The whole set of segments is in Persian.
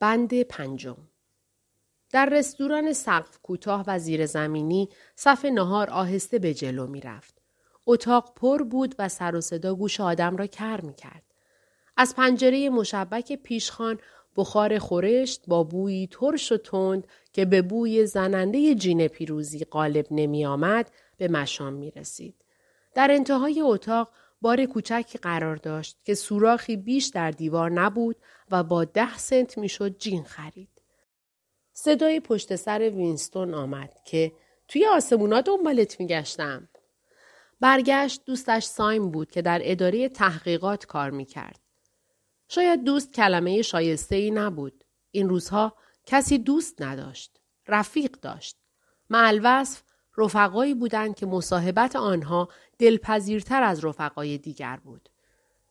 بند پنجم در رستوران سقف کوتاه و زیرزمینی صف نهار آهسته به جلو می رفت. اتاق پر بود و سر و صدا گوش آدم را کر می کرد. از پنجره مشبک پیشخان بخار خورشت با بویی ترش و تند که به بوی زننده جین پیروزی غالب نمی آمد به مشام می رسید. در انتهای اتاق بار کوچکی قرار داشت که سوراخی بیش در دیوار نبود و با ده سنت می‌شد جین خرید. صدای پشت سر وینستون آمد که توی آسمونا دنبالت میگشتم. برگشت دوستش سایم بود که در اداره تحقیقات کار می‌کرد. شاید دوست کلمه شایسته ای نبود. این روزها کسی دوست نداشت. رفیق داشت. معلوصف رفقایی بودند که مصاحبت آنها دلپذیرتر از رفقای دیگر بود.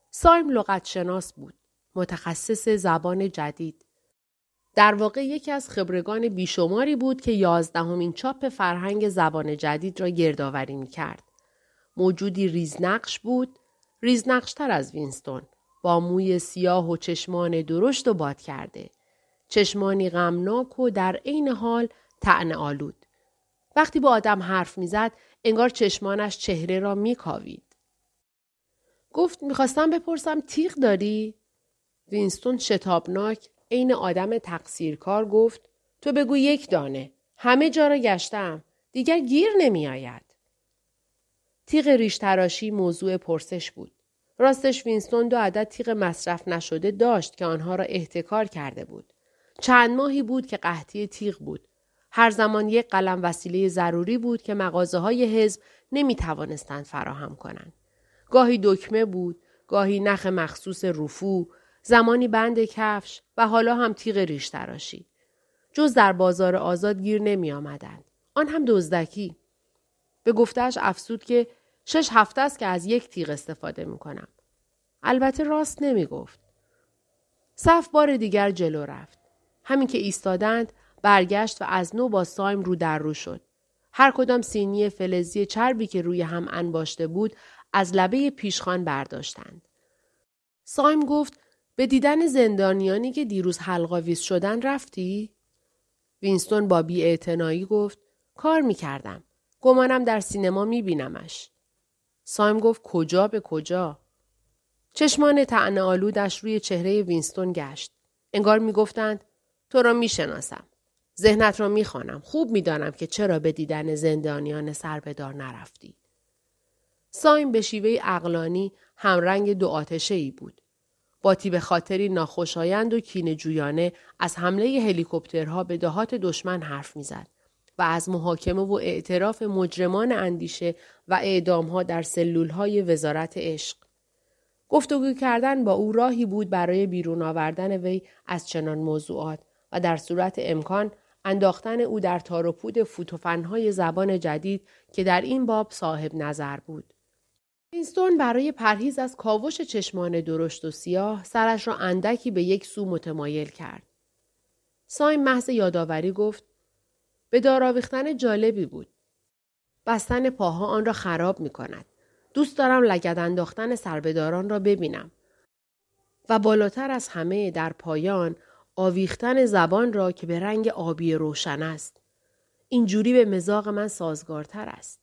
سایم لغت شناس بود. متخصص زبان جدید. در واقع یکی از خبرگان بیشماری بود که یازدهمین چاپ فرهنگ زبان جدید را گردآوری می کرد. موجودی ریزنقش بود، ریزنقشتر از وینستون، با موی سیاه و چشمان درشت و باد کرده. چشمانی غمناک و در عین حال تعن آلود. وقتی با آدم حرف می‌زد انگار چشمانش چهره را میکاوید. گفت می‌خواستم بپرسم تیغ داری؟ وینستون شتابناک عین آدم تقصیرکار گفت تو بگو یک دانه. همه جا را گشتم. دیگر گیر نمیآید. تیغ ریش تراشی موضوع پرسش بود. راستش وینستون دو عدد تیغ مصرف نشده داشت که آنها را احتکار کرده بود. چند ماهی بود که قحطی تیغ بود. هر زمان یک قلم وسیله ضروری بود که مغازه های حزب نمی توانستند فراهم کنند. گاهی دکمه بود، گاهی نخ مخصوص رفو، زمانی بند کفش و حالا هم تیغ ریش تراشی. جز در بازار آزاد گیر نمی آمدند. آن هم دزدکی. به گفتهش افسود که شش هفته است که از یک تیغ استفاده می کنم. البته راست نمی گفت. صف بار دیگر جلو رفت. همین که ایستادند برگشت و از نو با سایم رو در رو شد. هر کدام سینی فلزی چربی که روی هم انباشته بود از لبه پیشخان برداشتند. سایم گفت به دیدن زندانیانی که دیروز حلقاویز شدن رفتی؟ وینستون با بی گفت کار می کردم. گمانم در سینما می بینمش. سایم گفت کجا به کجا؟ چشمان تعن آلودش روی چهره وینستون گشت. انگار می گفتند تو را می. ذهنت را می‌خوانم. خوب می‌دانم که چرا به دیدن زندانیان سربدار نرفتی. سایم به شیوه اقلانی همرنگ دو آتشه ای بود. با تیب خاطری ناخوشایند و کین جویانه از حمله هلیکوپترها به دهات دشمن حرف می‌زد و از محاکمه و اعتراف مجرمان اندیشه و اعدامها در سلولهای وزارت عشق. گفتگو کردن با او راهی بود برای بیرون آوردن وی از چنان موضوعات و در صورت امکان انداختن او در تار و پود فوتوفنهای زبان جدید که در این باب صاحب نظر بود. وینستون برای پرهیز از کاوش چشمان درشت و سیاه سرش را اندکی به یک سو متمایل کرد. سایم محض یادآوری گفت به داراویختن جالبی بود. بستن پاها آن را خراب می کند. دوست دارم لگد انداختن سربداران را ببینم. و بالاتر از همه در پایان آویختن زبان را که به رنگ آبی روشن است. اینجوری به مزاق من سازگارتر است.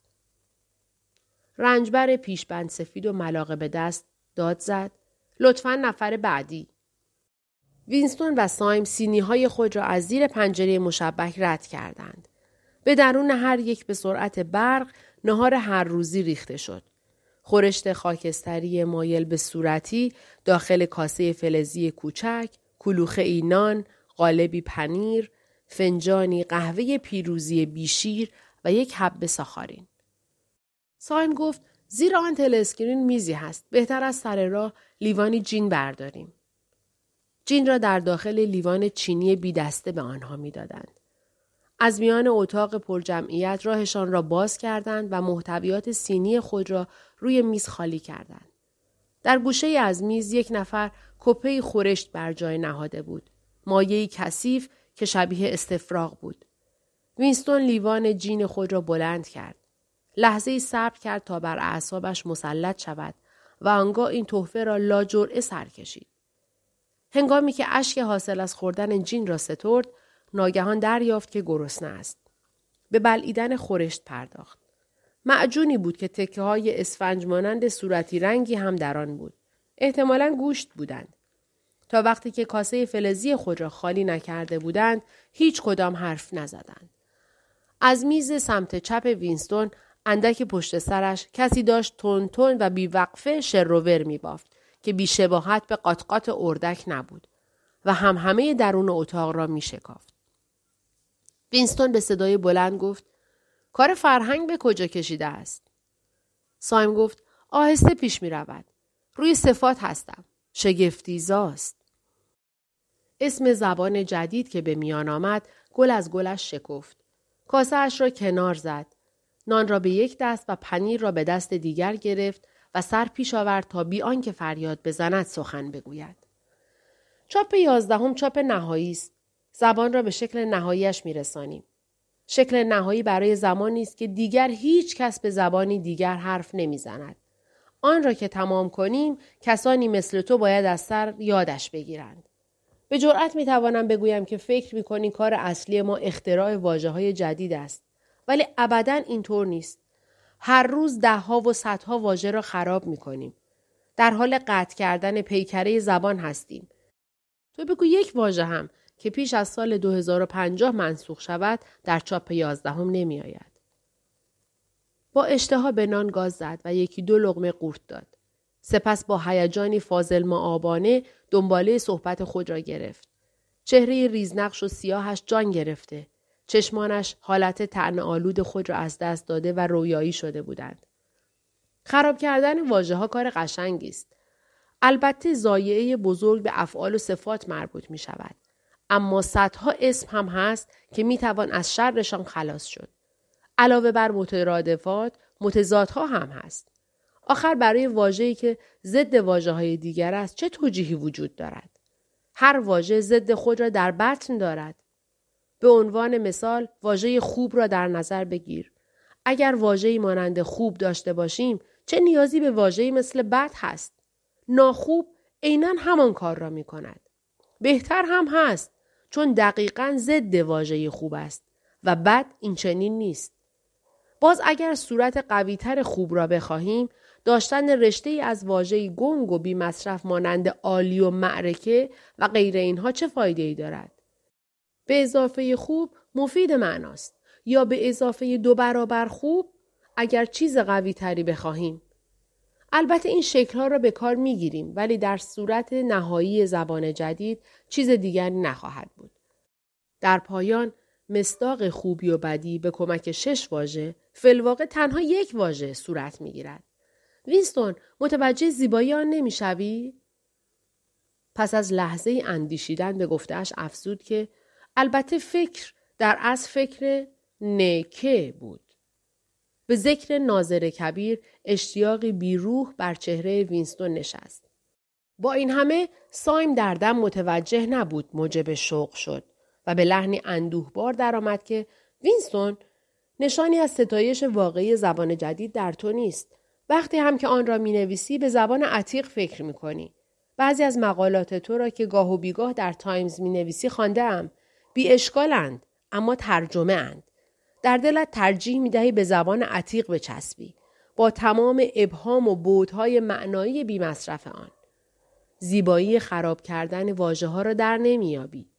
رنجبر پیشبند سفید و ملاقه به دست داد زد. لطفا نفر بعدی. وینستون و سایم سینی های خود را از زیر پنجره مشبک رد کردند. به درون هر یک به سرعت برق نهار هر روزی ریخته شد. خورشت خاکستری مایل به صورتی داخل کاسه فلزی کوچک کلوخه اینان، قالبی پنیر، فنجانی قهوه پیروزی بیشیر و یک حب ساخارین. سایم گفت زیر آن تلسکرین میزی هست. بهتر از سر راه لیوانی جین برداریم. جین را در داخل لیوان چینی بی دسته به آنها می‌دادند. از میان اتاق پرجمعیت راهشان را باز کردند و محتویات سینی خود را روی میز خالی کردند. در گوشه از میز یک نفر کپه خورشت بر جای نهاده بود. مایه کثیف که شبیه استفراغ بود. وینستون لیوان جین خود را بلند کرد. لحظه صبر کرد تا بر اعصابش مسلط شود و آنگاه این تحفه را لاجرعه سر کشید. هنگامی که اشک حاصل از خوردن جین را سترد ناگهان دریافت که گرسنه است به بلعیدن خورشت پرداخت معجونی بود که تکه های اسفنج مانند صورتی رنگی هم در آن بود. احتمالا گوشت بودند. تا وقتی که کاسه فلزی خود را خالی نکرده بودند هیچ کدام حرف نزدند. از میز سمت چپ وینستون اندک پشت سرش کسی داشت تند تند و بیوقفه شر و ور می بافت که بیشباهت به قات قات اردک نبود و همهمه درون اتاق را می شکافت. وینستون به صدای بلند گفت کار فرهنگ به کجا کشیده است؟ سایم گفت آهسته پیش می رود. روی صفات هستم. شگفتی زاست. اسم زبان جدید که به میان آمد گل از گلش شکفت. کاسه اش را کنار زد. نان را به یک دست و پنیر را به دست دیگر گرفت و سر پیش آورد تا بی آنکه فریاد بزند سخن بگوید. چاپ یازدهم چاپ نهایی است. زبان را به شکل نهاییش میرسانیم. شکل نهایی برای زمانی است که دیگر هیچ کس به زبانی دیگر حرف نمی‌زند. آن را که تمام کنیم کسانی مثل تو باید از سر یادش بگیرند. به جرأت می توانم بگویم که فکر می کنی کار اصلی ما اختراع واجه های جدید است. ولی ابدا اینطور نیست. هر روز دهها و صدها واژه را خراب می کنیم. در حال قطع کردن پیکره زبان هستیم. تو بگو یک واژه هم که پیش از سال 2050 منسوخ شود در چاپ یازدهم نمی آید. با اشتها به نان گاز زد و یکی دو لغمه قورت داد. سپس با هیجانی فاضل معابانه دنباله صحبت خود را گرفت. چهره ریزنقش و سیاهش جان گرفته. چشمانش حالت تعن آلود خود را از دست داده و رویایی شده بودند. خراب کردن واژه ها کار قشنگی است. البته زایعه بزرگ به افعال و صفات مربوط می شود. اما صدها اسم هم هست که می توان از شرشان خلاص شد. علاوه بر مترادفات، متضادها هم هست. آخر برای واژه‌ای که ضد واجه های دیگر است چه توجیهی وجود دارد؟ هر واژه ضد خود را در بطن دارد. به عنوان مثال واژه خوب را در نظر بگیر. اگر واژه‌ای مانند خوب داشته باشیم چه نیازی به واژه‌ای مثل بد هست؟ ناخوب عینا همان کار را می کند. بهتر هم هست چون دقیقا ضد واژه خوب است و بد این چنین نیست. باز اگر صورت قویتر خوب را بخواهیم داشتن رشته ای از واژه گنگ و بی مصرف مانند عالی و معرکه و غیر اینها چه فایده ای دارد؟ به اضافه خوب مفید معناست یا به اضافه دو برابر خوب اگر چیز قوی تری بخواهیم. البته این شکلها را به کار می گیریم ولی در صورت نهایی زبان جدید چیز دیگری نخواهد بود. در پایان مصداق خوبی و بدی به کمک شش واژه فلواقع تنها یک واژه صورت می گیرد. وینستون متوجه زیبایی آن نمی‌شوی؟ پس از لحظه اندیشیدن به گفتهش افزود که البته فکر در از فکر نکه بود. به ذکر ناظر کبیر اشتیاقی بیروح بر چهره وینستون نشست. با این همه سایم در دم متوجه نبود موجب شوق شد و به لحنی اندوهبار درآمد که وینستون نشانی از ستایش واقعی زبان جدید در تو نیست. وقتی هم که آن را می نویسی به زبان عتیق فکر می کنی. بعضی از مقالات تو را که گاه و بیگاه در تایمز می نویسی خوانده ام. بی اشکالند اما ترجمه اند. در دلت ترجیح می دهی به زبان عتیق بچسبی. با تمام ابهام و بودهای معنایی بی مصرف آن. زیبایی خراب کردن واژه ها را در نمیابی.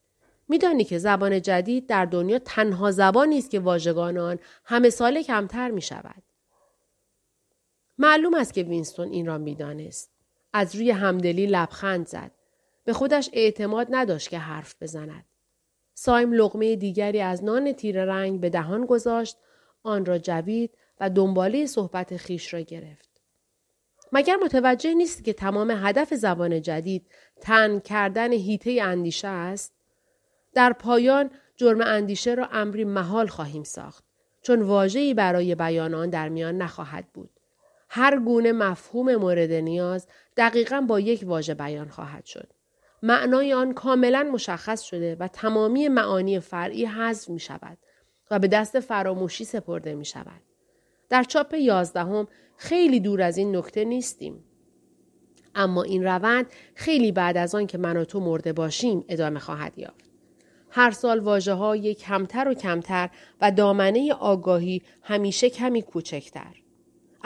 میدانی که زبان جدید در دنیا تنها زبانی است که واژگان آن همه سال کمتر می شود. معلوم است که وینستون این را می‌دانست. از روی همدلی لبخند زد. به خودش اعتماد نداشت که حرف بزند. سایم لغمه دیگری از نان تیر رنگ به دهان گذاشت، آن را جوید و دنباله صحبت خیش را گرفت. مگر متوجه نیست که تمام هدف زبان جدید تن کردن هیته اندیشه است؟ در پایان جرم اندیشه را امری محال خواهیم ساخت چون واجهی برای بیان آن در میان نخواهد بود. هر گونه مفهوم مورد نیاز دقیقا با یک واژه بیان خواهد شد. معنای آن کاملا مشخص شده و تمامی معانی فرعی حذف می شود و به دست فراموشی سپرده می شود. در چاپ یازدهم خیلی دور از این نکته نیستیم. اما این روند خیلی بعد از آن که من و تو مرده باشیم ادامه خواهد یافت. هر سال واجه های کمتر و کمتر و دامنه آگاهی همیشه کمی کوچکتر.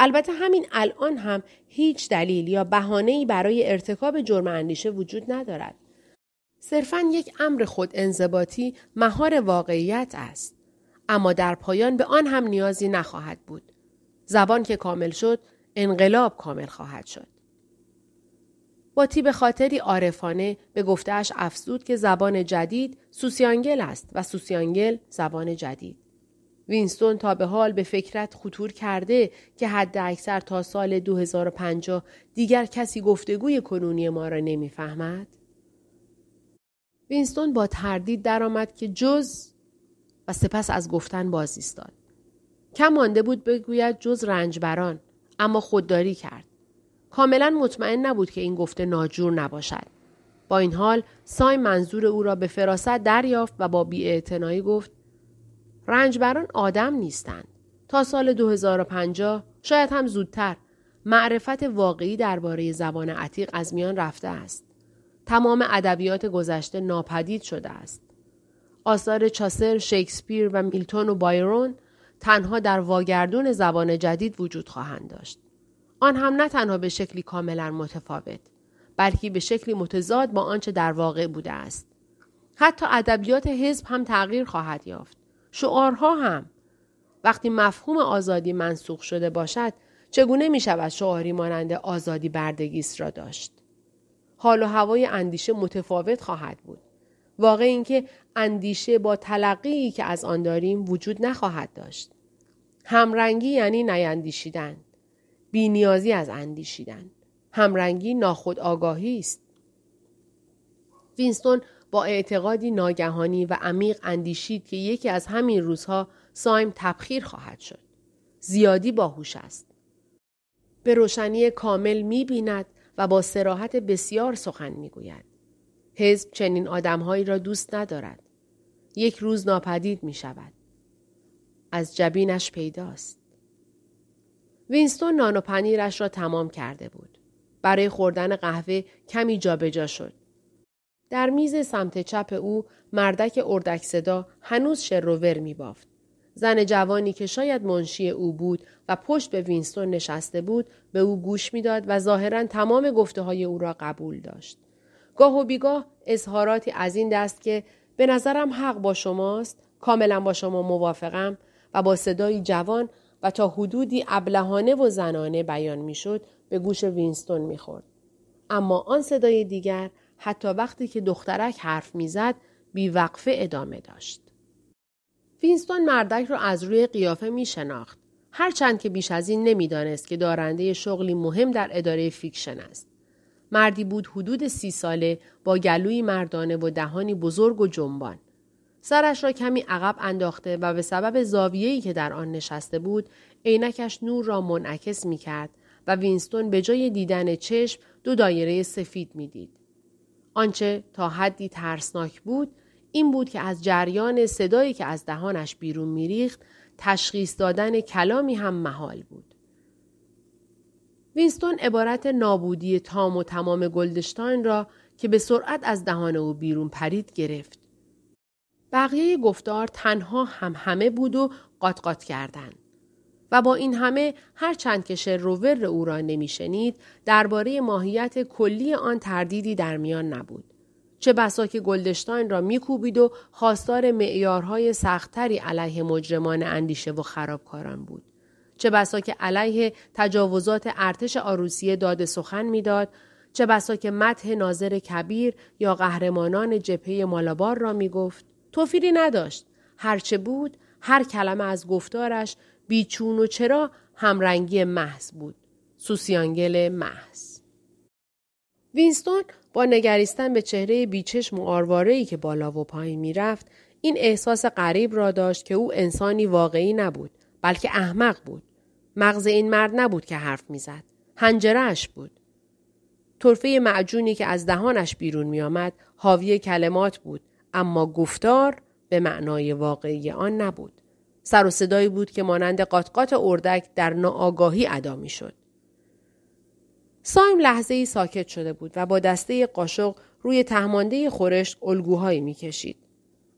البته همین الان هم هیچ دلیل یا بهانه‌ای برای ارتکاب جرم اندیشه وجود ندارد. صرفا یک امر خود انضباطی مهار واقعیت است. اما در پایان به آن هم نیازی نخواهد بود. زبان که کامل شد، انقلاب کامل خواهد شد. با تیب خاطری عارفانه به گفتهش افزود که زبان جدید سوسیانگل است و سوسیانگل زبان جدید. وینستون تا به حال به فکرت خطور کرده که حد اکثر تا سال 2050 دیگر کسی گفتگوی کنونی ما را نمی‌فهمد؟ وینستون با تردید درآمد که جز و سپس از گفتن باز ایستاد. کم مانده بود بگوید جز رنجبران اما خودداری کرد. کاملا مطمئن نبود که این گفته ناجور نباشد. با این حال سای منظور او را به فراست دریافت و با بیاعتنایی گفت رنجبران آدم نیستند. تا سال 2050 شاید هم زودتر معرفت واقعی درباره زبان عتیق از میان رفته است. تمام ادبیات گذشته ناپدید شده است. آثار چاسر، شکسپیر و میلتون و بایرون تنها در واگردون زبان جدید وجود خواهند داشت. آن هم نه تنها به شکلی کاملا متفاوت بلکه به شکلی متضاد با آنچه در واقع بوده است. حتی ادبیات حزب هم تغییر خواهد یافت. شعارها هم. وقتی مفهوم آزادی منسوخ شده باشد چگونه می شود شعاری مانند آزادی بردگیست را داشت؟ حال و هوای اندیشه متفاوت خواهد بود. واقع اینکه اندیشه با تلقی که از آن داریم وجود نخواهد داشت. همرنگی یعنی نیندیشیدن. بینیازی از اندیشیدن. همرنگی ناخود آگاهی است. وینستون با اعتقادی ناگهانی و عمیق اندیشید که یکی از همین روزها سایم تبخیر خواهد شد. زیادی باهوش است. به روشنی کامل می بیند و با صراحت بسیار سخن می گوید. حزب چنین آدمهایی را دوست ندارد. یک روز ناپدید می شود. از جبینش پیداست. وینستون نان و پنیرش را تمام کرده بود. برای خوردن قهوه کمی جابجا جا شد. در میز سمت چپ او مردک اردک صدا هنوز شروور می بافت. زن جوانی که شاید منشی او بود و پشت به وینستون نشسته بود به او گوش می‌داد و ظاهرا تمام گفته های او را قبول داشت. گاه و بیگاه اظهاراتی از این دست که به نظرم حق با شماست کاملا با شما موافقم و با صدایی جوان و تا حدودی ابلهانه و زنانه بیان می‌شد به گوش وینستون می‌خورد. اما آن صدای دیگر حتی وقتی که دخترک حرف می‌زد بیوقفه ادامه داشت. وینستون مردک را از روی قیافه می شناخت. هرچند که بیش از این نمی‌دانست که دارنده شغلی مهم در اداره fiction است. مردی بود حدود سی ساله با گلوی مردانه و دهانی بزرگ و جنبان. سرش را کمی عقب انداخته و به سبب زاویه‌ای که در آن نشسته بود عینکش نور را منعکس می کرد و وینستون به جای دیدن چشم دو دایره سفید می‌دید. آنچه تا حدی ترسناک بود این بود که از جریان صدایی که از دهانش بیرون میریخت تشخیص دادن کلامی هم محال بود. وینستون عبارت نابودی تام و تمام گلدشتاین را که به سرعت از دهان او بیرون پرید گرفت. بقیه گفتار تنها هم همه بود و قاطقات کردند. و با این همه هرچند که شر و ور او را نمیشنید درباره ماهیت کلی آن تردیدی در میان نبود. چه بسا که گلدشتاین را میکوبید و خواستار معیارهای سختتری علیه مجرمان اندیشه و خرابکاران بود. چه بسا که علیه تجاوزات ارتش آروسیه داد سخن می‌داد. چه بسا که متح ناظر کبیر یا قهرمانان جبهه مالابار را می‌گفت. توفیری نداشت. هرچه بود هر کلمه از گفتارش بیچون و چرا همرنگی محض بود. سوسیانگل محض. وینستون با نگریستن به چهره بیچشم و آروارهی که بالا و پایین می‌رفت این احساس غریب را داشت که او انسانی واقعی نبود بلکه احمق بود مغز این مرد نبود که حرف می‌زد هنجرهش بود طرفه معجونی که از دهانش بیرون میآمد حاوی کلمات بود اما گفتار به معنای واقعی آن نبود سر و صدایی بود که مانند قاطقات اردک در ناآگاهی ادا شد. سایم لحظه ای ساکت شده بود و با دسته قاشق روی تهمانده خورشت الگوهایی می‌کشید.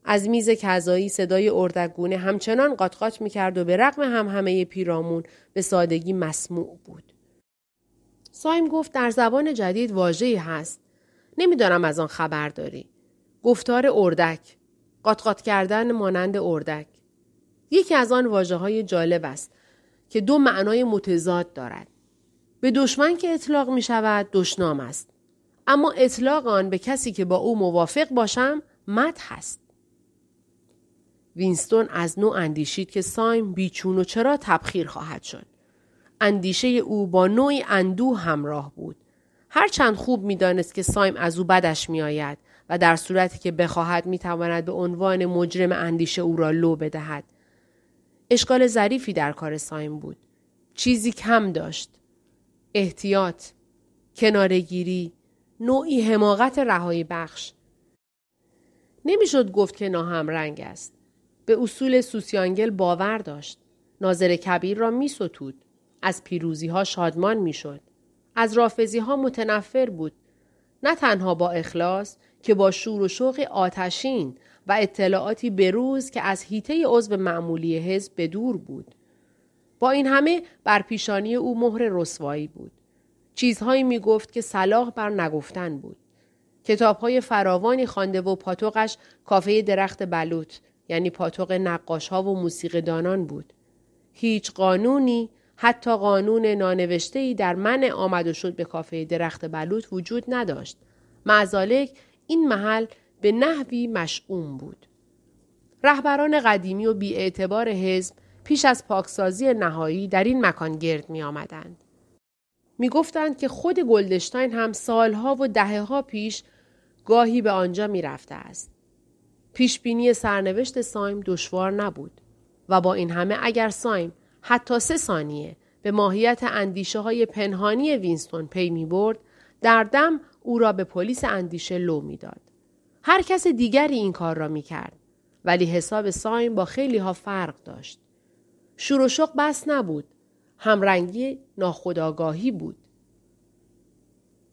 از میز کذایی صدای اردکگونه همچنان قاطقاط می‌کرد و به رغم هم همه پیرامون به سادگی مسموع بود. سایم گفت در زبان جدید واژه‌ای هست. نمی‌دانم از آن خبر داری. گفتار اردک. قاطقاط کردن مانند اردک. یکی از آن واجه های جالب است که دو معنای متضاد دارد. به دشمن که اطلاق می شود دشنام است. اما اطلاق آن به کسی که با او موافق باشم مد هست. وینستون از نوع اندیشید که سایم بیچون و چرا تبخیر خواهد شد. اندیشه او با نوعی اندوه همراه بود. هرچند خوب می‌دانست که سایم از او بدش میآید و در صورتی که بخواهد می‌تواند به عنوان مجرم اندیشه او را لو بدهد. اشکال ظریفی در کار سایم بود. چیزی کم داشت. احتیاط، کنارگیری، نوعی حماقت رهایی بخش. نمی‌شد گفت که ناهم رنگ است. به اصول سوسیانگل باور داشت. ناظر کبیر را می ستود. از پیروزی ها شادمان می شد. از رافزی ها متنفر بود. نه تنها با اخلاص که با شور و شوق آتشین و اطلاعاتی بروز که از هیته عضو معمولی حزب به دور بود. با این همه بر پیشانی او مهر رسوایی بود. چیزهایی می گفت که صلاح بر نگفتن بود. کتابهای فراوانی خوانده و پاتوقش کافه درخت بلوط یعنی پاتوق نقاش ها و دانان بود. هیچ قانونی حتی قانون نانوشته در من آمد و شد به کافه درخت بلوط وجود نداشت. معزالک این محل به نحوی مشعوم بود. رهبران قدیمی و بیاعتبار حزب پیش از پاکسازی نهایی در این مکان گرد می آمدند. می گفتند که خود گلدشتاین هم سالها و دهه ها پیش گاهی به آنجا می رفته است. پیشبینی سرنوشت سایم دشوار نبود و با این همه اگر سایم حتی سه ثانیه به ماهیت اندیشه های پنهانی وینستون پی می برد در دم او را به پلیس اندیشه لو می‌داد. هر کس دیگری این کار را می کرد ولی حساب سایم با خیلی ها فرق داشت. شور و شق بس نبود. همرنگی ناخداگاهی بود.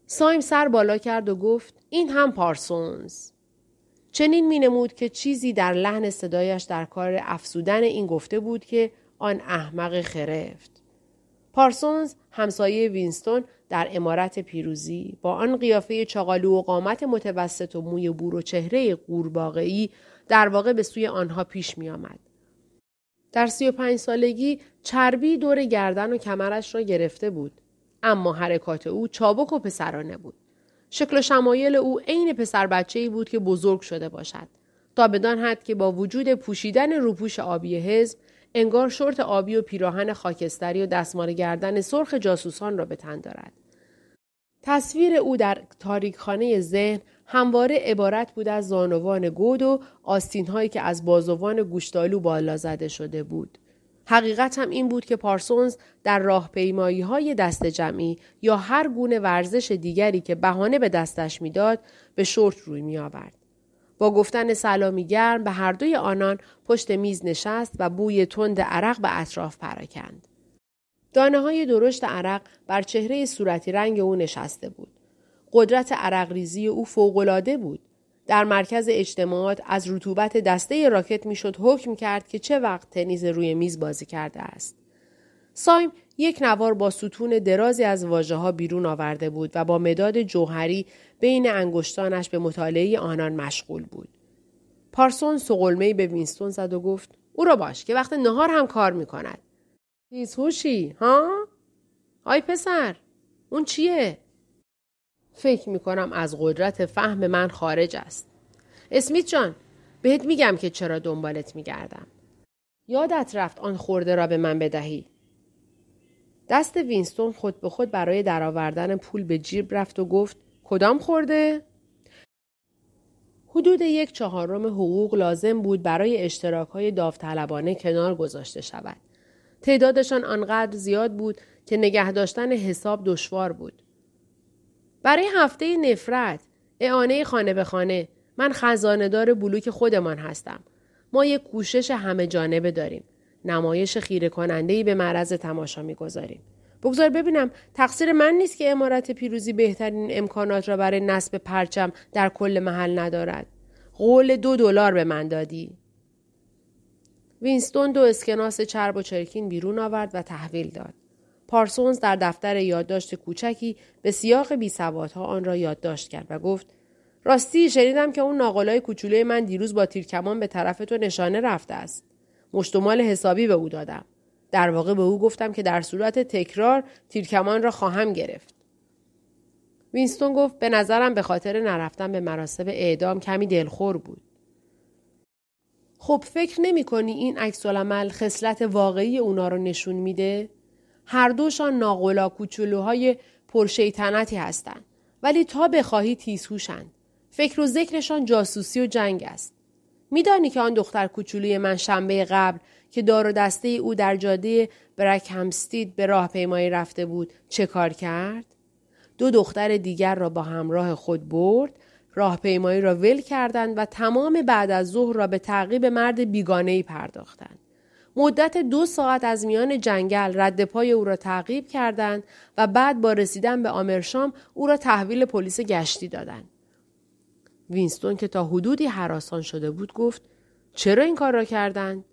سایم سر بالا کرد و گفت این هم پارسونز. چنین می نمود که چیزی در لحن صدایش در کار افسودن این گفته بود که آن احمق خرفت. پارسونز همسایه وینستون در امارت پیروزی با آن قیافه چاقالو و قامت متوسط و موی بور و چهره قورباغه‌ای در واقع به سوی آنها پیش می آمد. در سی و پنج سالگی چربی دور گردن و کمرش را گرفته بود. اما حرکات او چابک و پسرانه بود. شکل و شمایل او عین پسر بچه ای بود که بزرگ شده باشد. تا بدان حد که با وجود پوشیدن روپوش آبی حزب انگار شورت آبی و پیراهن خاکستری و دستمال گردن سرخ جاسوسان را به تن دارد. تصویر او در تاریکخانه ذهن همواره عبارت بود از زانوان گود و آستین هایی که از بازوان گوشتالو بالا زده شده بود. حقیقت هم این بود که پارسونز در راهپیمایی های دست جمعی یا هر گونه ورزش دیگری که بهانه به دستش می‌داد به شورت روی می آورد. با گفتن سلامی گرم به هر دوی آنان پشت میز نشست و بوی تند عرق به اطراف پراکند. دانه های درشت عرق بر چهره صورتی رنگ او نشسته بود. قدرت عرق ریزی او فوقالعاده بود. در مرکز اجتماعات از رطوبت دسته راکت می‌شد حکم کرد که چه وقت تنیز روی میز بازی کرده است. سایم یک نوار با ستون درازی از واژه ها بیرون آورده بود و با مداد جوهری بین انگشتانش به مطالعه آنان مشغول بود. پارسون سقلمه به وینستون زد و گفت او را باش که وقت نهار هم کار می کند. هوشی ها؟ آی پسر اون چیه؟ فکر می کنم از قدرت فهم من خارج است. اسمیت جان بهت میگم که چرا دنبالت میگردم. یادت رفت آن خورده را به من بدهی. دست وینستون خود به خود برای درآوردن پول به جیب رفت و گفت کدام خورده؟ حدود یک چهارم حقوق لازم بود برای اشتراک های داوطلبانه کنار گذاشته شود. تعدادشان آنقدر زیاد بود که نگه داشتن حساب دشوار بود. برای هفته نفرت اعانه خانه به خانه من خزانهدار بلوک خودمان هستم. ما یک کوشش همه جانبه داریم. نمایش خیره کننده به معرض تماشا می‌گذاریم. بگذار ببینم تقصیر من نیست که امارت پیروزی بهترین امکانات را برای نصب پرچم در کل محل ندارد. قول دو دلار به من دادی. وینستون دو اسکناس چرب و چرکین بیرون آورد و تحویل داد. پارسونز در دفتر یادداشت کوچکی به سیاق بیسوادها آن را یادداشت کرد و گفت راستی شنیدم که اون ناقلای کوچولوی من دیروز با تیرکمان به طرف تو نشانه رفته است. مشتمال حسابی به او دادم در واقع به او گفتم که در صورت تکرار تیرکمان را خواهم گرفت وینستون گفت به نظرم به خاطر نرفتن به مراسم اعدام کمی دلخور بود خب فکر نمی کنی این عکس العمل خصلت واقعی اونا رو نشون میده؟ هر دوشان ناقلا کوچولوهای پرشیطنتی هستند ولی تا بخواهی تیزهوشند. فکر و ذکرشان جاسوسی و جنگ است. میدانی که آن دختر کوچولوی من شنبه قبل که دار و دسته او در جاده برک همستید به راهپیمایی رفته بود چه کار کرد؟ دو دختر دیگر را با همراه خود برد راهپیمایی را ول کردند و تمام بعد از ظهر را به تعقیب مرد بیگانه ای پرداختند. مدت دو ساعت از میان جنگل رد پای او را تعقیب کردند و بعد با رسیدن به آمرشام او را تحویل پلیس گشتی دادند. وینستون که تا حدودی حراسان شده بود گفت چرا این کار را کردند؟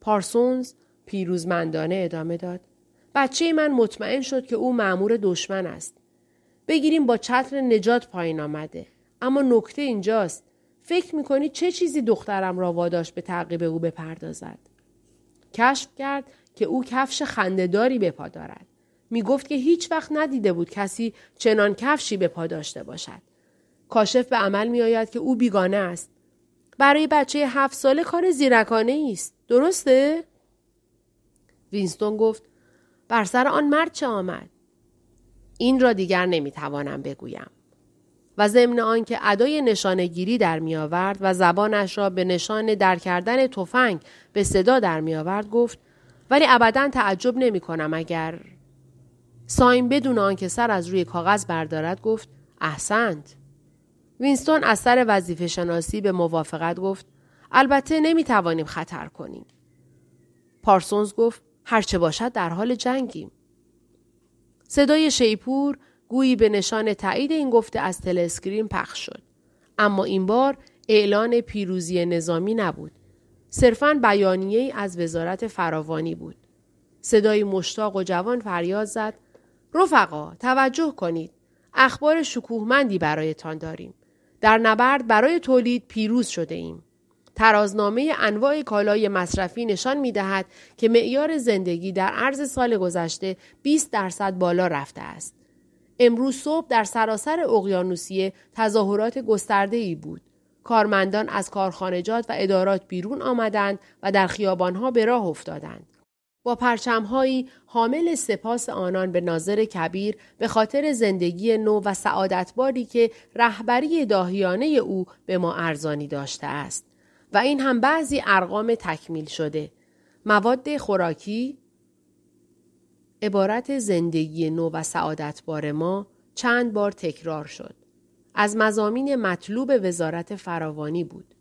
پارسونز پیروزمندانه ادامه داد. بچه من مطمئن شد که او معمور دشمن است. بگیریم با چتر نجات پایین آمده. اما نکته اینجاست. فکر می‌کنی چه چیزی دخترم را واداش به تعقیب او بپردازد؟ کشف کرد که او کفش خندهداری به پا دارد. می گفت که هیچ وقت ندیده بود کسی چنان کفشی به پا داشته باشد. کاشف به عمل می آید که او بیگانه است. برای بچه هفت ساله کار زیرکانه است. درسته؟ وینستون گفت بر سر آن مرد چه آمد؟ این را دیگر نمی‌توانم بگویم. و ضمن آنکه ادای نشانگیری در میآورد و زبانش را به نشان در کردن تفنگ به صدا در میآورد گفت ولی ابدا تعجب نمی کنم اگر سایم بدون آنکه سر از روی کاغذ بردارد گفت احسنت وینستون از سر وظیفه شناسی به موافقت گفت البته نمی توانیم خطر کنیم پارسونز گفت هرچه باشد در حال جنگیم صدای شیپور گویی به نشان تایید این گفته از تلسکرین پخش شد. اما این بار اعلان پیروزی نظامی نبود. صرفاً بیانیه از وزارت فراوانی بود. صدای مشتاق و جوان فریاد زد رفقا توجه کنید اخبار شکوهمندی برایتان داریم در نبرد برای تولید پیروز شده ایم ترازنامه انواع کالای مصرفی نشان می دهد که معیار زندگی در عرض سال گذشته 20 درصد بالا رفته است. امروز صبح در سراسر اقیانوسیه تظاهرات گسترده ای بود. کارمندان از کارخانجات و ادارات بیرون آمدند و در خیابانها به راه افتادند. با پرچمهایی حامل سپاس آنان به ناظر کبیر به خاطر زندگی نو و سعادتباری که رهبری داهیانه او به ما ارزانی داشته است. و این هم بعضی ارقام تکمیل شده. مواد خوراکی، عبارت زندگی نو و سعادت بار ما چند بار تکرار شد. از مزامین مطلوب وزارت فراوانی بود.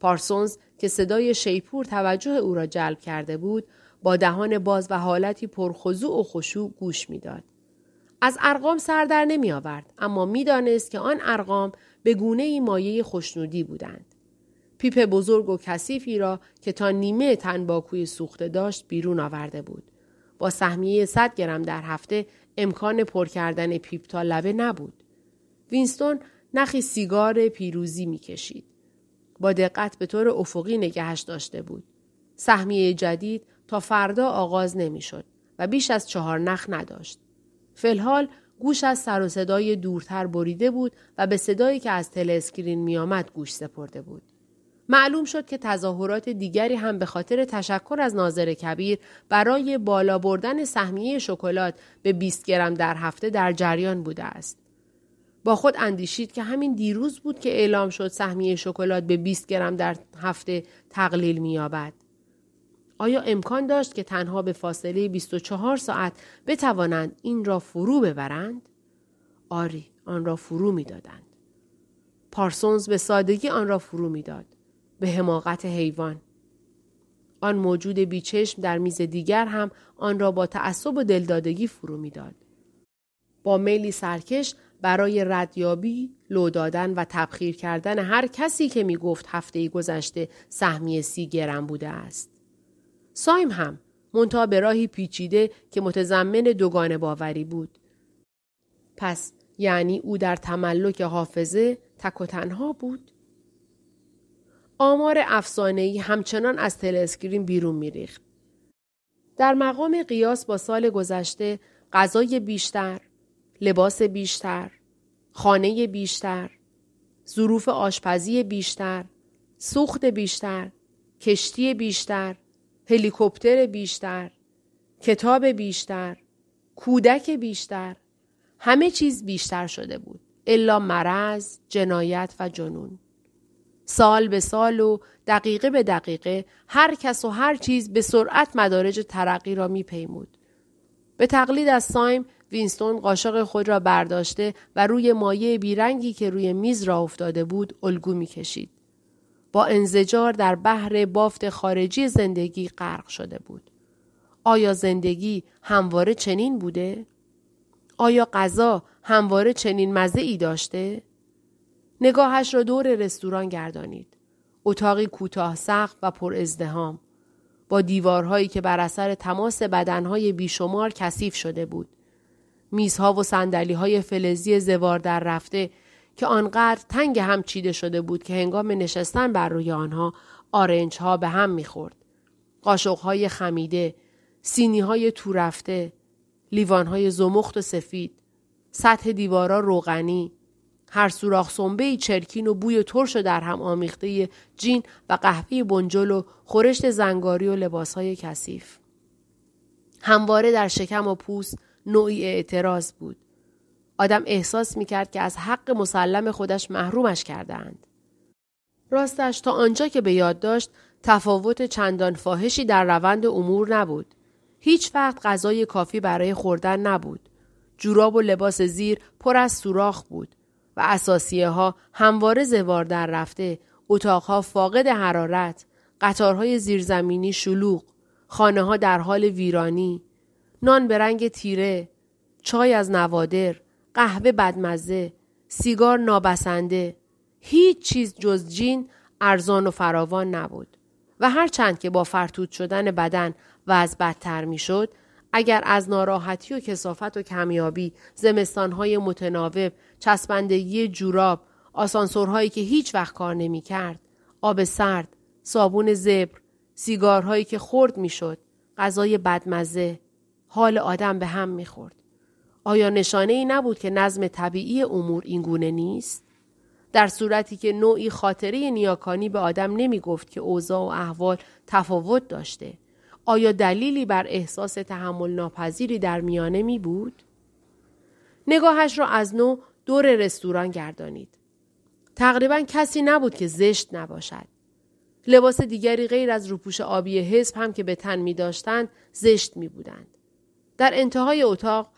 پارسونز که صدای شیپور توجه او را جلب کرده بود با دهان باز و حالتی پرخضوع و خشوع گوش می‌داد. از ارقام سر در نمی آورد اما می‌دانست که آن ارقام به گونه ای مایه خوشنودی بودند. پیپ بزرگ و کثیفی را که تا نیمه تنباکوی سوخته داشت بیرون آورده بود. با سهمیه 100 گرم در هفته امکان پر کردن پیپ تا لبه نبود. وینستون نخی سیگار پیروزی می‌کشید. با دقت به طور افقی نگهش داشته بود. سهمیه جدید فردا آغاز نمی‌شد و بیش از چهار نخ نداشت. فلحال گوش از سر و صدای دورتر بریده بود و به صدایی که از تلسکرین میآمد گوش سپرده بود. معلوم شد که تظاهرات دیگری هم به خاطر تشکر از ناظر کبیر برای بالا بردن سهمیه شکلات به 20 گرم در هفته در جریان بوده است. با خود اندیشید که همین دیروز بود که اعلام شد سهمیه شکلات به 20 گرم در هفته تقلیل می‌یابد. آیا امکان داشت که تنها به فاصله 24 ساعت بتوانند این را فرو ببرند؟ آری، آن را فرو می‌دادند. پارسونز به سادگی آن را فرو می‌داد. به حماقت حیوان آن موجود بیچشم در میز دیگر هم آن را با تعصب و دلدادگی فرو می‌داد. با میلی سرکش برای ردیابی، لو دادن و تبخیر کردن هر کسی که می گفت هفته گذشته سهمیه سی گرم بوده است. سایم هم منتها به راهی پیچیده که متضمن دوگانه باوری بود. پس یعنی او در تملک حافظه تک و تنها بود؟ آمار افسانه‌ای همچنان از تلسکرین بیرون میریخت. در مقام قیاس با سال گذشته غذای بیشتر، لباس بیشتر، خانه بیشتر، ظروف آشپزی بیشتر، سوخت بیشتر، کشتی بیشتر، هلیکوپتر بیشتر، کتاب بیشتر، کودک بیشتر، همه چیز بیشتر شده بود. الا مرض، جنایت و جنون. سال به سال و دقیقه به دقیقه هر کس و هر چیز به سرعت مدارج ترقی را میپیمود. به تقلید از سایم وینستون قاشق خود را برداشته و روی مایه بیرنگی که روی میز را افتاده بود الگو می‌کشید. با انزجار در بحر بافت خارجی زندگی غرق شده بود. آیا زندگی همواره چنین بوده؟ آیا غذا همواره چنین مزه ای داشته؟ نگاهش را دور رستوران گردانید. اتاقی کوتاه سقف و پر ازدهام. با دیوارهایی که بر اثر تماس بدنهای بیشمار کثیف شده بود. میزها و سندلی های فلزی زوار در رفته که آنقدر تنگ هم چیده شده بود که هنگام نشستن بر روی آنها آرنج ها به هم می‌خورد. قاشق های خمیده، سینی های تو رفته، لیوان های زمخت و سفید، سطح دیوارا روغنی، هر سوراخ سنبه چرکین و بوی ترش در هم آمیخته جین و قهوه بنجل و خورشت زنگاری و لباس های کثیف. همواره در شکم و پوست نوعی اعتراض بود. آدم احساس می کرد که از حق مسلم خودش محرومش کردند. راستش تا آنجا که به یاد داشت تفاوت چندان فاحشی در روند امور نبود. هیچ وقت غذای کافی برای خوردن نبود. جوراب و لباس زیر پر از سوراخ بود و اساسیه ها همواره زوار در رفته، اتاقها فاقد حرارت، قطارهای زیرزمینی شلوغ، خانه ها در حال ویرانی، نان به رنگ تیره، چای از نوادر، قهوه بدمزه، سیگار نابسنده، هیچ چیز جز جین ارزان و فراوان نبود. و هرچند که با فرتود شدن بدن و از بدتر می‌شد اگر از ناراحتی و کسافت و کمیابی زمستانهای متناوب چسبندگی جوراب آسانسورهایی که هیچ وقت کار نمی کرد آب سرد صابون زبر سیگارهایی که خورد می‌شد غذای بدمزه حال آدم به هم می‌خورد آیا نشانه ای نبود که نظم طبیعی امور اینگونه نیست در صورتی که نوعی خاطره نیاکانی به آدم نمی گفت که اوضاع و احوال تفاوت داشته آیا دلیلی بر احساس تحمل ناپذیری در میانه می بود؟ نگاهش را از نو دور رستوران گردانید. تقریبا کسی نبود که زشت نباشد. لباس دیگری غیر از روپوش آبی حزب هم که به تن می داشتند زشت می بودند. در انتهای اتاق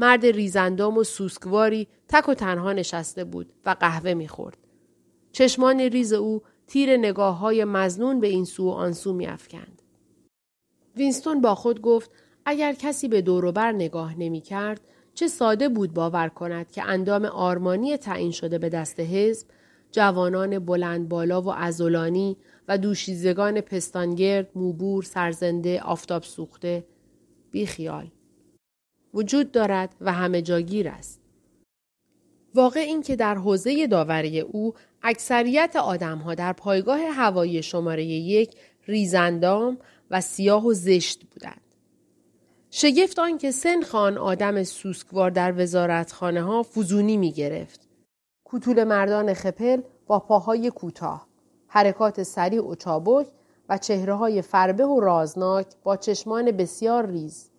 مرد ریزندام و سوسکواری تک و تنها نشسته بود و قهوه می خورد. چشمان ریز او تیر نگاه های مزنون به این سو و آن سو می افکند. وینستون با خود گفت اگر کسی به دوروبر نگاه نمی کرد چه ساده بود باور کند که اندام آرمانی تعیین شده به دست حزب جوانان بلند بالا و ازولانی و دوشیزگان پستانگرد، موبور، سرزنده، آفتاب سوخته بیخیال وجود دارد و همه جاگیر است. واقع این که در حوزه داوری او اکثریت آدمها در پایگاه هوایی شماره یک ریزندام و سیاه و زشت بودند. شگفت آن که سن خان آدم سوسکوار در وزارتخانه ها فزونی می گرفت. کوتول مردان خپل با پاهای کوتاه، حرکات سریع و چابک و چهره های فربه و رازناک با چشمان بسیار ریز.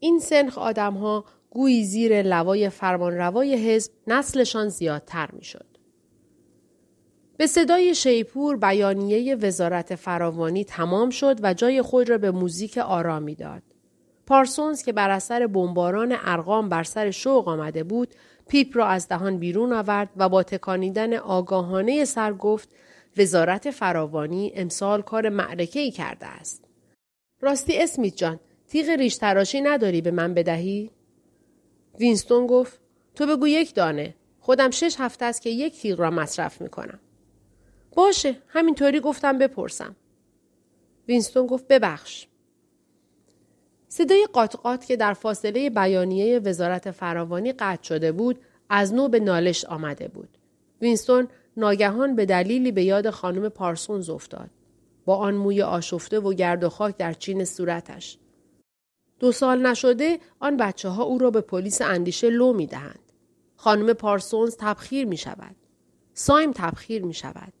این سنخ آدم ها گویی زیر لوای فرمانروای حزب نسلشان زیادتر می شد. به صدای شیپور بیانیه وزارت فراوانی تمام شد و جای خود را به موزیک آرامی داد. پارسونز که بر اثر بمباران ارقام بر سر شوق آمده بود پیپ را از دهان بیرون آورد و با تکانیدن آگاهانه سر گفت وزارت فراوانی امسال کار معرکه ای کرده است. راستی اسمیت جان تیغ ریش تراشی نداری به من بدهی؟ وینستون گفت تو بگو یک دانه خودم شش هفته است که یک تیغ را مصرف می کنم. باشه همینطوری گفتم بپرسم. وینستون گفت ببخش. صدای قاطقات که در فاصله بیانیه وزارت فراوانی قطع شده بود از نو به نالش آمده بود. وینستون ناگهان به دلیلی به یاد خانم پارسونز افتاد. با آن موی آشفته و گرد و خاک در چین صورتش. دو سال نشده آن بچه ها او را به پلیس اندیشه لو می دهند. خانم پارسونز تبخیر می شود. سایم تبخیر می شود.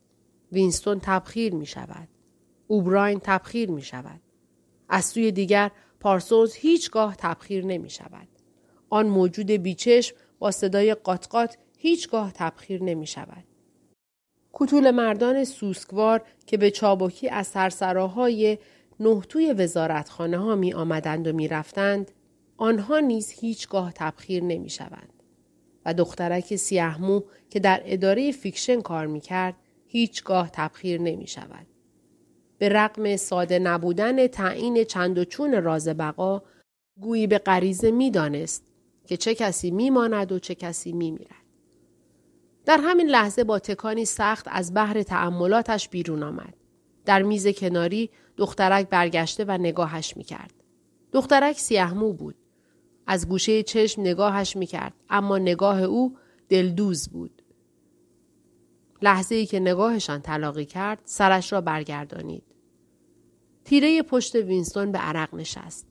وینستون تبخیر می شود. اوبراین تبخیر می شود. از سوی دیگر پارسونز هیچگاه تبخیر نمی شود. آن موجود بیچشم با صدای قاطقات هیچگاه تبخیر نمی شود. کتول مردان سوسکوار که به چابکی از سرسراهای نهتوی وزارتخانه ها می آمدند و می رفتند، آنها نیز هیچگاه تبخیر نمی شوند. و دخترک سیهمو که در اداره fiction کار می کرد، هیچگاه تبخیر نمی شود. به رغم ساده نبودن تعیین چند و چون راز بقا گویی به غریزه می‌دانست که چه کسی میماند و چه کسی میمیرد. در همین لحظه با تکانی سخت از بحر تأملاتش بیرون آمد. در میز کناری دخترک برگشته و نگاهش می‌کرد. دخترک سیهمو بود. از گوشه چشم نگاهش می‌کرد اما نگاه او دلدوز بود. لحظه ای که نگاهشان تلاقی کرد سرش را برگردانید. تیره پشت وینستون به عرق نشست.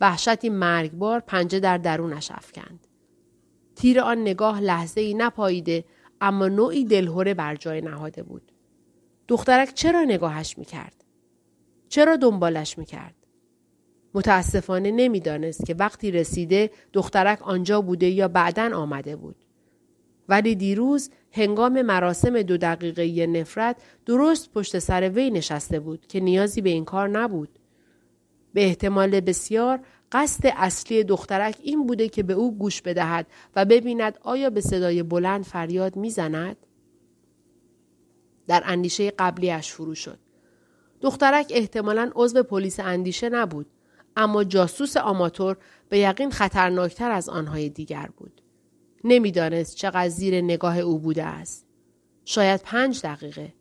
وحشتی مرگبار پنجه در درونش افکند. تیر آن نگاه لحظه ای نپاییده اما نوعی دلهوره بر جای نهاده بود. دخترک چرا نگاهش می‌کرد؟ چرا دنبالش می‌کرد؟ متاسفانه نمی‌دانست که وقتی رسیده دخترک آنجا بوده یا بعدا آمده بود. ولی دیروز هنگام مراسم دو دقیقه نفرت درست پشت سر وی نشسته بود که نیازی به این کار نبود. به احتمال بسیار قصد اصلی دخترک این بوده که به او گوش بدهد و ببیند آیا به صدای بلند فریاد می‌زند؟ در اندیشه قبلیش فرو شد. دخترک احتمالا عضو پلیس اندیشه نبود اما جاسوس آماتور به یقین خطرناکتر از آنهای دیگر بود. نمی‌دانست چقدر زیر نگاه او بوده است. شاید پنج دقیقه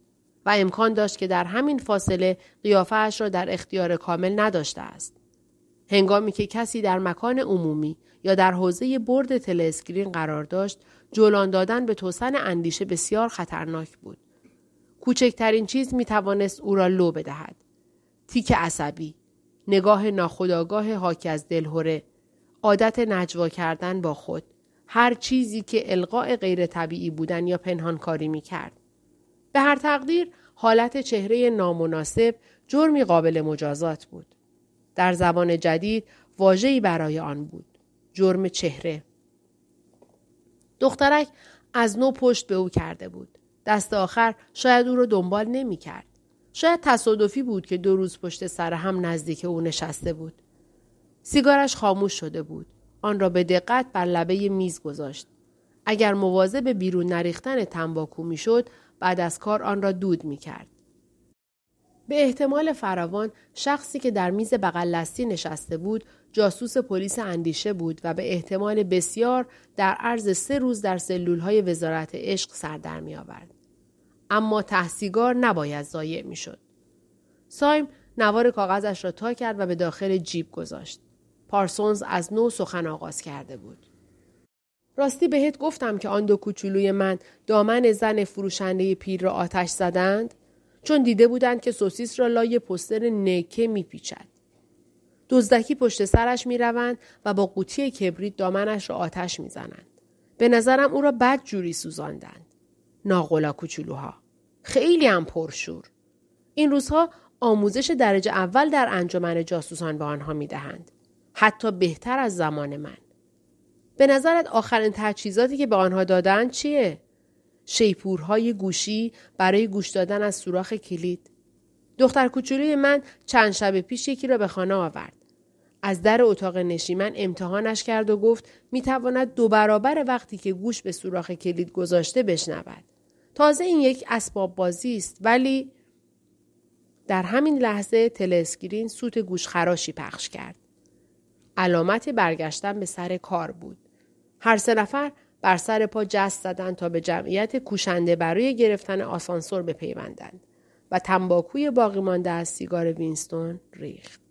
و امکان داشت که در همین فاصله قیافهاش را در اختیار کامل نداشته است. هنگامی که کسی در مکان عمومی یا در حوزه برد تلسکرین قرار داشت، جولان دادن به توسن اندیشه بسیار خطرناک بود. کوچکترین چیز می توانست او را لو بدهد. تیک عصبی، نگاه ناخداگاه حاکی از دلهوره، عادت نجوا کردن با خود، هر چیزی که القاء غیر طبیعی بودن یا پنهانکاری می کرد. به هر تقدیر حالت چهره نامناسب جرمی قابل مجازات بود. در زبان جدید واجهی برای آن بود. جرم چهره. دخترک از نو پشت به او کرده بود. دست آخر شاید او را دنبال نمی کرد. شاید تصادفی بود که دو روز پشت سر هم نزدیک او نشسته بود. سیگارش خاموش شده بود. آن را به دقت بر لبه میز گذاشت. اگر مواظب بیرون نریختن تنباکو می‌شد بعد از کار آن را دود می کرد. به احتمال فراوان شخصی که در میز بغل نشسته بود جاسوس پلیس اندیشه بود و به احتمال بسیار در عرض سه روز در سلول های وزارت عشق سر در می آورد. اما تحصیگار نباید ضایع می شد. سایم نوار کاغذش را تا کرد و به داخل جیب گذاشت. پارسونز از نو سخن آغاز کرده بود. راستی بهت گفتم که آن دو کوچولوی من دامن زن فروشنده پیر را آتش زدند چون دیده بودند که سوسیس را لای پستر نکه میپیچد. دزدکی پشت سرش می‌روند و با قوطی کبریت دامنش را آتش می‌زنند. به نظرم او را بد جوری سوزاندند. ناقلا کوچولوها. خیلی هم پرشور. این روزها آموزش درجه اول در انجمن جاسوسان به آنها می‌دهند. حتی بهتر از زمان من. به نظرت آخرین تجهیزاتی که به آنها دادن چیه؟ شیپورهای گوشی برای گوش دادن از سوراخ کلید. دختر کوچولوی من چند شب پیش یکی را به خانه آورد. از در اتاق نشیمن امتحانش کرد و گفت می‌تواند دو برابر وقتی که گوش به سوراخ کلید گذاشته بشنود. تازه این یک اسباب بازی است ولی در همین لحظه تلسکرین سوت گوشخراشی پخش کرد. علامت برگشتن به سر کار بود. هر سه نفر بر سر پا جست زدند تا به جمعیت کوشنده برای گرفتن آسانسور بپیوندند و تنباکوی باقی مانده از سیگار وینستون ریخت.